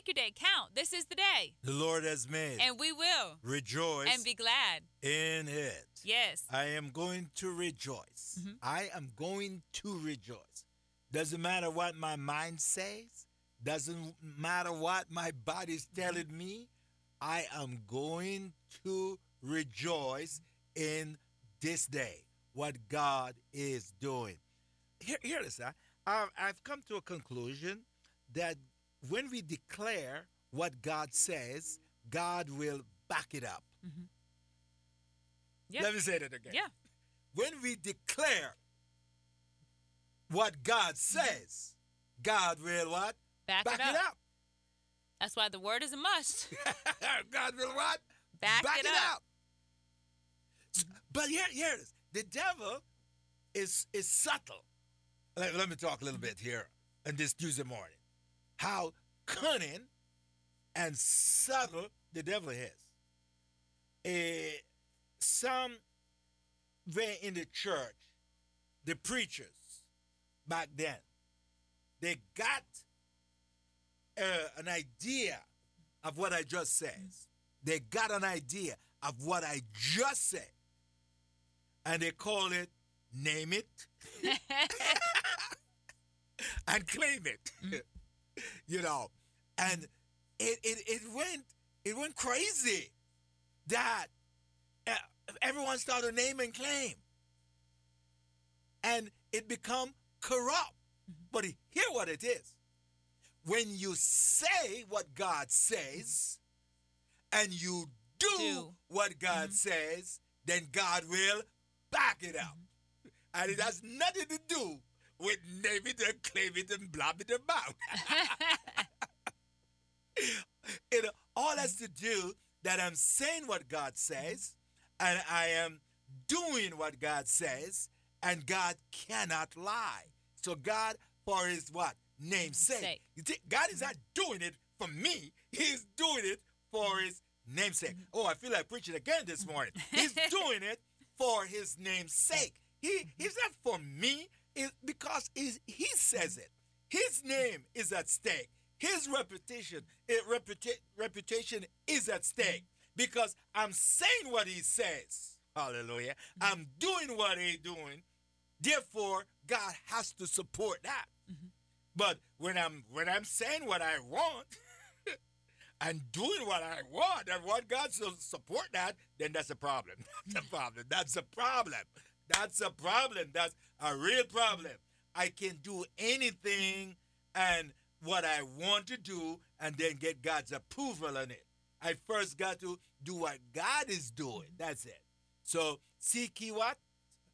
Make your day count. This is the day. The Lord has made. And we will rejoice and be glad in it. Yes. I am going to rejoice. Mm-hmm. I am going to rejoice. Doesn't matter what my mind says, doesn't matter what my body's telling me. I am going to rejoice in this day, what God is doing. Here, here is. Huh? I've, I've come to a conclusion that when we declare what God says, God will back it up. Mm-hmm. Yeah. Let me say that again. Yeah. When we declare what God says, God will what? Back, Back it, up. it up. That's why the word is a must. God will what? Back, Back it, it up. up. But here, here it is. The devil is is subtle. Let, let me talk a little bit here on this Tuesday morning. How cunning and subtle the devil is. Eh, some were in the church, the preachers back then, they got uh, an idea of what I just said. They got an idea of what I just said. And they call it name it and claim it. you know. And it, it, it went it went crazy that uh, everyone started name and claim. And it become corrupt. Mm-hmm. But hear what it is. When you say what God says and you do, Do. what God mm-hmm. says, then God will back it up. Mm-hmm. And it has nothing to do with name it and claim it and blab it about. it all has to do that I'm saying what God says and I am doing what God says, and God cannot lie. So God, for his what? Namesake. Sake. God is not doing it for me, he's doing it for his namesake. Oh, I feel like preaching again this morning. He's doing it for his name's sake. He he's not for me, because he says it. His name is at stake. His reputation, eh, reputa- reputation is at stake because I'm saying what he says. Hallelujah. I'm doing what he's doing. Therefore, God has to support that. But when I'm when I'm saying what I want and doing what I want and want God to support that, then that's a problem. That's a problem. That's a problem. That's a problem. That's a real problem. I can do anything and what I want to do and then get God's approval on it. I first got to do what God is doing. That's it. So seek ye what?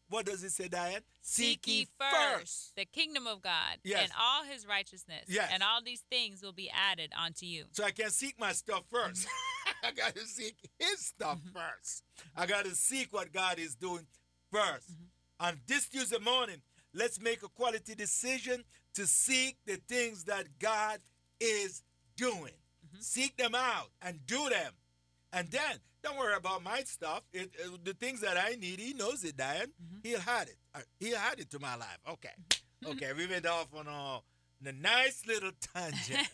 What does it say, Diane? Seek ye first the kingdom of God Yes. and all his righteousness. Yes. And all these things will be added unto you. So I can seek my stuff 1st I got to seek his stuff first. I got to seek what God is doing 1st mm-hmm. On this Tuesday morning, let's make a quality decision to seek the things that God is doing. Mm-hmm. Seek them out and do them. And then don't worry about my stuff. It, it- the things that I need, he knows it, Diane. Mm-hmm. He'll add it. Uh, He'll add it to my life. Okay. Okay, we went off on a, on a nice little tangent.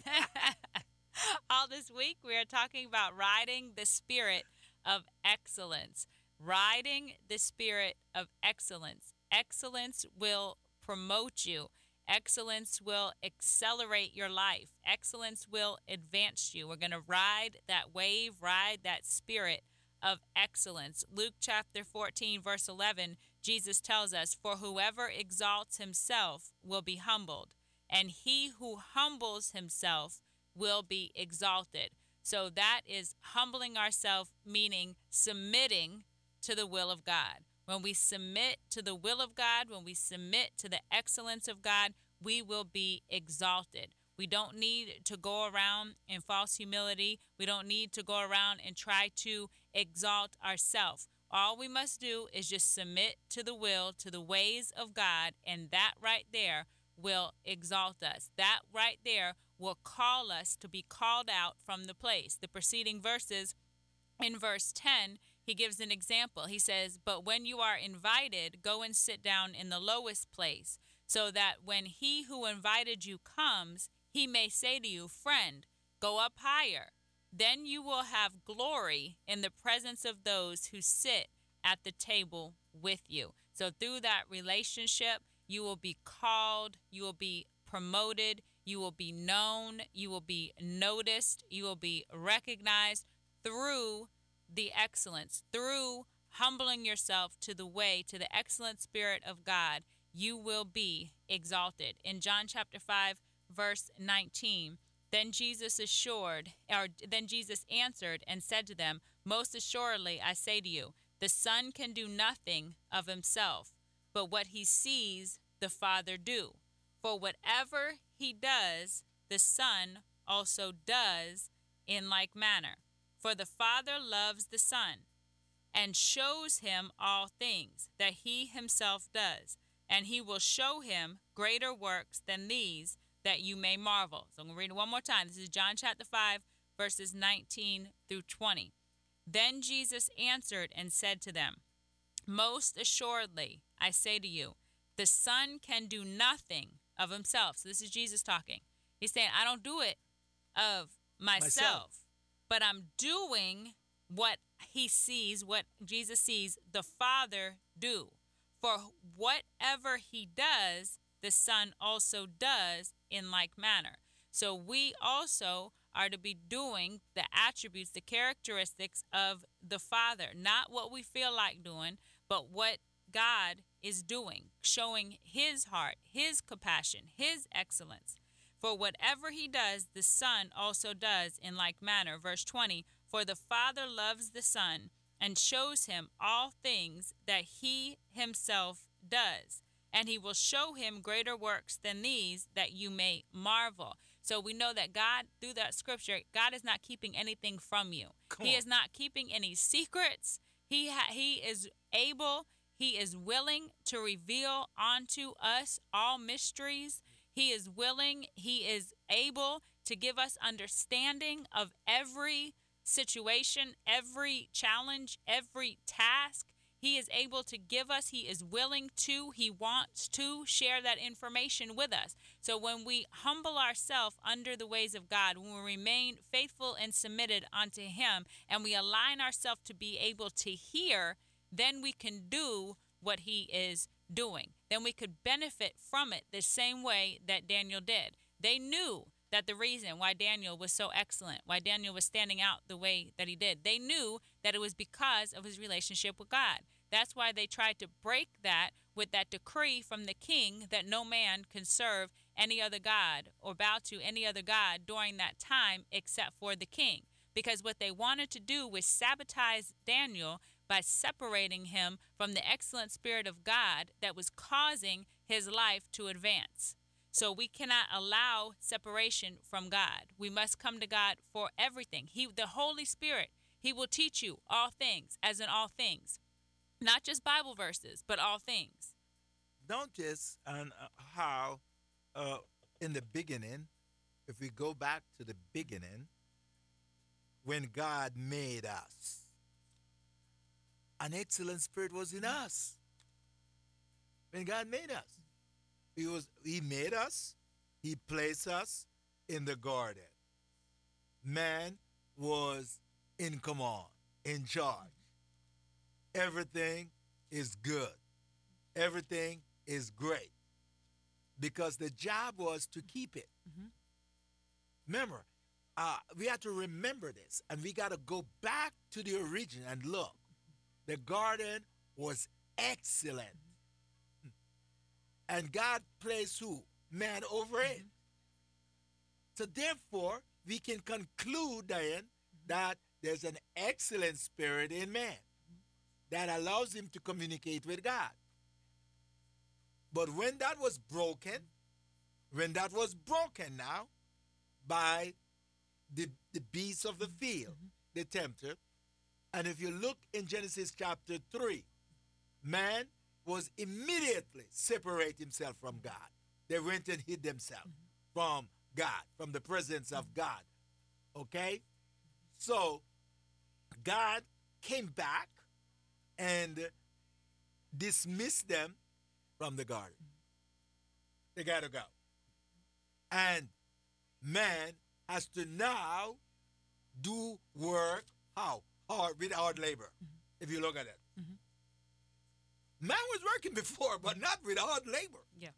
All this week, we are talking about riding the spirit of excellence. Riding the spirit of excellence. Excellence will promote you. Excellence will accelerate your life. Excellence will advance you. We're going to ride that wave, ride that spirit of excellence. Luke chapter 14, verse 11, Jesus tells us, For whoever exalts himself will be humbled, and he who humbles himself will be exalted. So that is humbling ourselves, meaning submitting to the will of God. When we submit to the will of God, when we submit to the excellence of God, we will be exalted. We don't need to go around in false humility. We don't need to go around and try to exalt ourselves. all we must do is just submit to the will, to the ways of God, and that right there will exalt us. That right there will call us to be called out from the place. The preceding verses in verse 10, he gives an example. He says, But when you are invited, go and sit down in the lowest place, so that when he who invited you comes, he may say to you, Friend, go up higher. Then you will have glory in the presence of those who sit at the table with you. So, through that relationship, you will be called, you will be promoted, you will be known, you will be noticed, you will be recognized through the excellence, through humbling yourself to the way, to the excellent spirit of God, you will be exalted. In John chapter 5, verse 19, then Jesus assured, or then Jesus answered and said to them, Most assuredly, I say to you, the Son can do nothing of himself, but what he sees the Father do. For whatever he does, the Son also does in like manner. For the Father loves the Son and shows him all things that he himself does, and he will show him greater works than these that you may marvel. So I'm going to read it one more time. This is John chapter 5, verses 19 through 20. Then Jesus answered and said to them, Most assuredly, I say to you, the Son can do nothing of himself. So this is Jesus talking. He's saying, I don't do it of myself, myself. But I'm doing what he sees, what Jesus sees the Father do. For whatever he does, the Son also does in like manner. So we also are to be doing the attributes, the characteristics of the Father, not what we feel like doing, but what God is doing, showing his heart, his compassion, his excellence. For whatever he does, the Son also does in like manner. Verse 20 For the Father loves the Son and shows him all things that he himself does, and he will show him greater works than these that you may marvel. So we know that God, through that scripture, God is not keeping anything from you. He is not keeping any secrets. He ha- he is able he is willing to reveal unto us all mysteries. He is willing, He is able to give us understanding of every situation, every challenge, every task. He is able to give us, He is willing to, He wants to share that information with us. So when we humble ourselves under the ways of God, when we remain faithful and submitted unto Him, and we align ourselves to be able to hear then we can do what he is doing. Then we could benefit from it the same way that Daniel did. They knew that the reason why Daniel was so excellent, why Daniel was standing out the way that he did, they knew that it was because of his relationship with God. That's why they tried to break that with that decree from the king that no man can serve any other God or bow to any other God during that time except for the king. Because what they wanted to do was sabotage Daniel by separating him from the excellent Spirit of God that was causing his life to advance. So we cannot allow separation from God. We must come to God for everything. He the Holy Spirit, he will teach you all things as in all things. Not just Bible verses, but all things. Notice on uh, how uh, in the beginning, if we go back to the beginning, when God made us, an excellent spirit was in us. When God made us, He was He made us, He placed us in the garden. Man was in command, in charge. Everything is good. Everything is great. Because the job was to keep it. Mm-hmm. Remember, uh, we have to remember this and we got to go back to the origin and look the garden was excellent. And God placed who? Man over it. Mm-hmm. So therefore, we can conclude then that there's an excellent spirit in man that allows him to communicate with God. But when that was broken, when that was broken now by the, the beasts of the field, mm-hmm. the tempter, And if you look in Genesis chapter 3, man was immediately separate himself from God. They went and hid themselves mm-hmm. from God, from the presence of God. Okay? So God came back and dismissed them from the garden. They got to go. And man has to now do work how? Hard, with hard labor, mm-hmm. if you look at it. Mm-hmm. Man was working before, but not with hard labor. Yeah.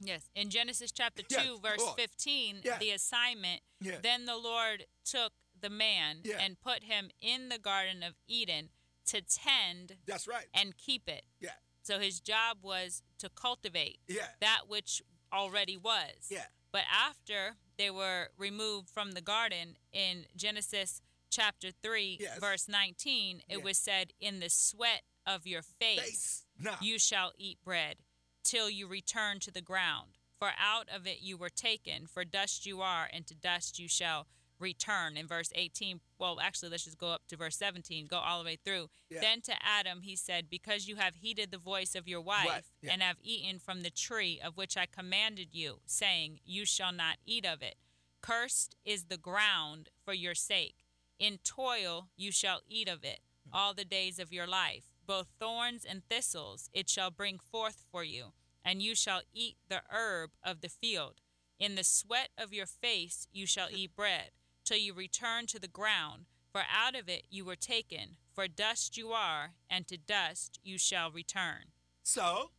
Yes. In Genesis chapter 2, yes. verse oh. 15, yes. the assignment, yes. then the Lord took the man and put him in the Garden of Eden to tend That's right. and keep it. Yeah. So his job was to cultivate yeah. that which already was. Yeah. But after they were removed from the garden in Genesis chapter 3 yes. verse 19 it yes. was said in the sweat of your face, face. You shall eat bread till you return to the ground for out of it you were taken for dust you are and to dust you shall return in verse 18 well actually let's just go up to verse 17 go all the way through yeah. then to adam he said because you have heeded the voice of your wife yeah. and have eaten from the tree of which i commanded you saying you shall not eat of it cursed is the ground for your sake in toil you shall eat of it all the days of your life both thorns and thistles it shall bring forth for you and you shall eat the herb of the field in the sweat of your face you shall eat bread till you return to the ground, for out of it you were taken, for dust you are, and to dust you shall return. So,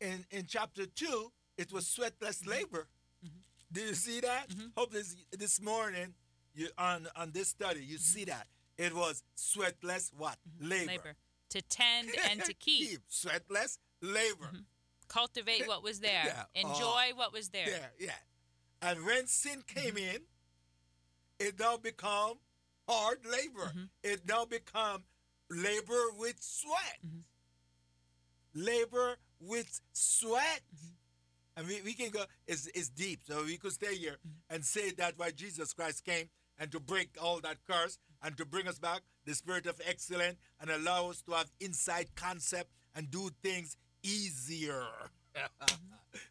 in, in chapter 2, it was sweatless labor. Mm-hmm. Do you see that? Mm-hmm. Hope this, this morning you on, on this study, you mm-hmm. see that. It was sweatless what? Mm-hmm. Labor. labor. To tend and to keep. keep. Sweatless labor. Mm-hmm. Cultivate what was there. yeah. Enjoy uh, what was there. Yeah, yeah. And when sin came in, it now become hard labor. Mm-hmm. It now become labor with sweat. Mm-hmm. Labor with sweat. Mm-hmm. And we, we can go, it's, it's deep. So we could stay here mm-hmm. and say that why Jesus Christ came and to break all that curse and to bring us back the spirit of excellence and allow us to have inside concept and do things easier.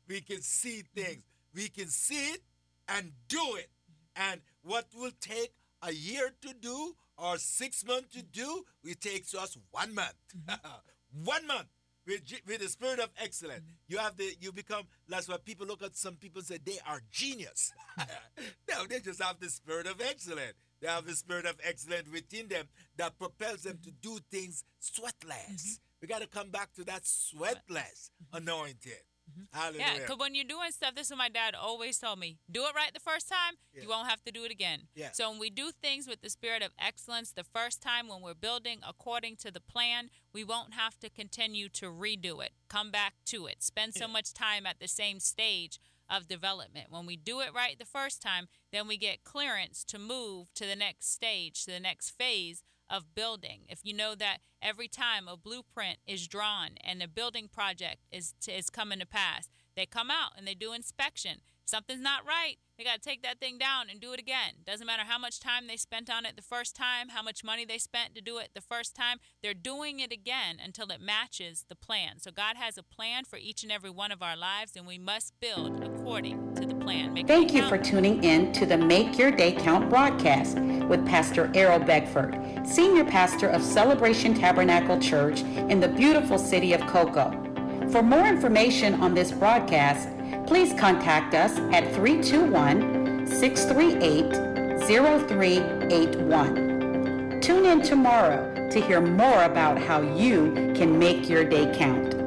We can see things. We can see it and do it. And what will take a year to do or six months to do, it takes us one month. One month with, with the spirit of excellence. You have the you become that's why people look at some people say they are genius. no, they just have the spirit of excellence. They have the spirit of excellence within them that propels them to do things sweatless. Mm-hmm. We got to come back to that sweatless mm-hmm. Anointed. Mm-hmm. Yeah, because when you're doing stuff, this is what my dad always told me: do it right the first time, yeah. you won't have to do it again. Yeah. So when we do things with the spirit of excellence the first time, when we're building according to the plan, we won't have to continue to redo it. Come back to it. Spend so yeah. much time at the same stage of development. When we do it right the first time, then we get clearance to move to the next stage, to the next phase of building. If you know that every time a blueprint is drawn and a building project is to, is coming to pass, they come out and they do inspection. something's not right, they got to take that thing down and do it again. Doesn't matter how much time they spent on it the first time, how much money they spent to do it the first time, they're doing it again until it matches the plan. So God has a plan for each and every one of our lives, and we must build according to the plan. Make Thank you for tuning in to the Make Your Day Count broadcast with Pastor Errol Beckford, Senior Pastor of Celebration Tabernacle Church in the beautiful city of Cocoa. For more information on this broadcast, please contact us at 321 638 0381. Tune in tomorrow to hear more about how you can make your day count.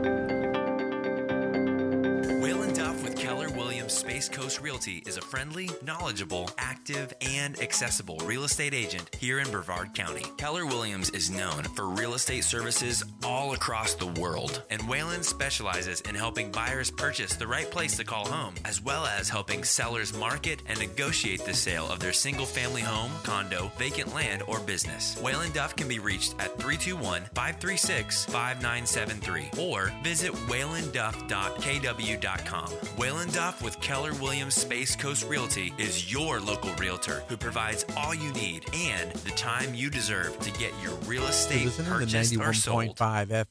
Realty is a friendly, knowledgeable, active, and accessible real estate agent here in Brevard County. Keller Williams is known for real estate services all across the world, and Whalen specializes in helping buyers purchase the right place to call home, as well as helping sellers market and negotiate the sale of their single family home, condo, vacant land, or business. Whalen Duff can be reached at 321 536 5973 or visit whalenduff.kw.com. Whalen Duff with Keller Williams Space Coast Realty is your local realtor who provides all you need and the time you deserve to get your real estate purchased or 91.5.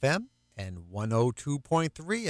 FM and 102.3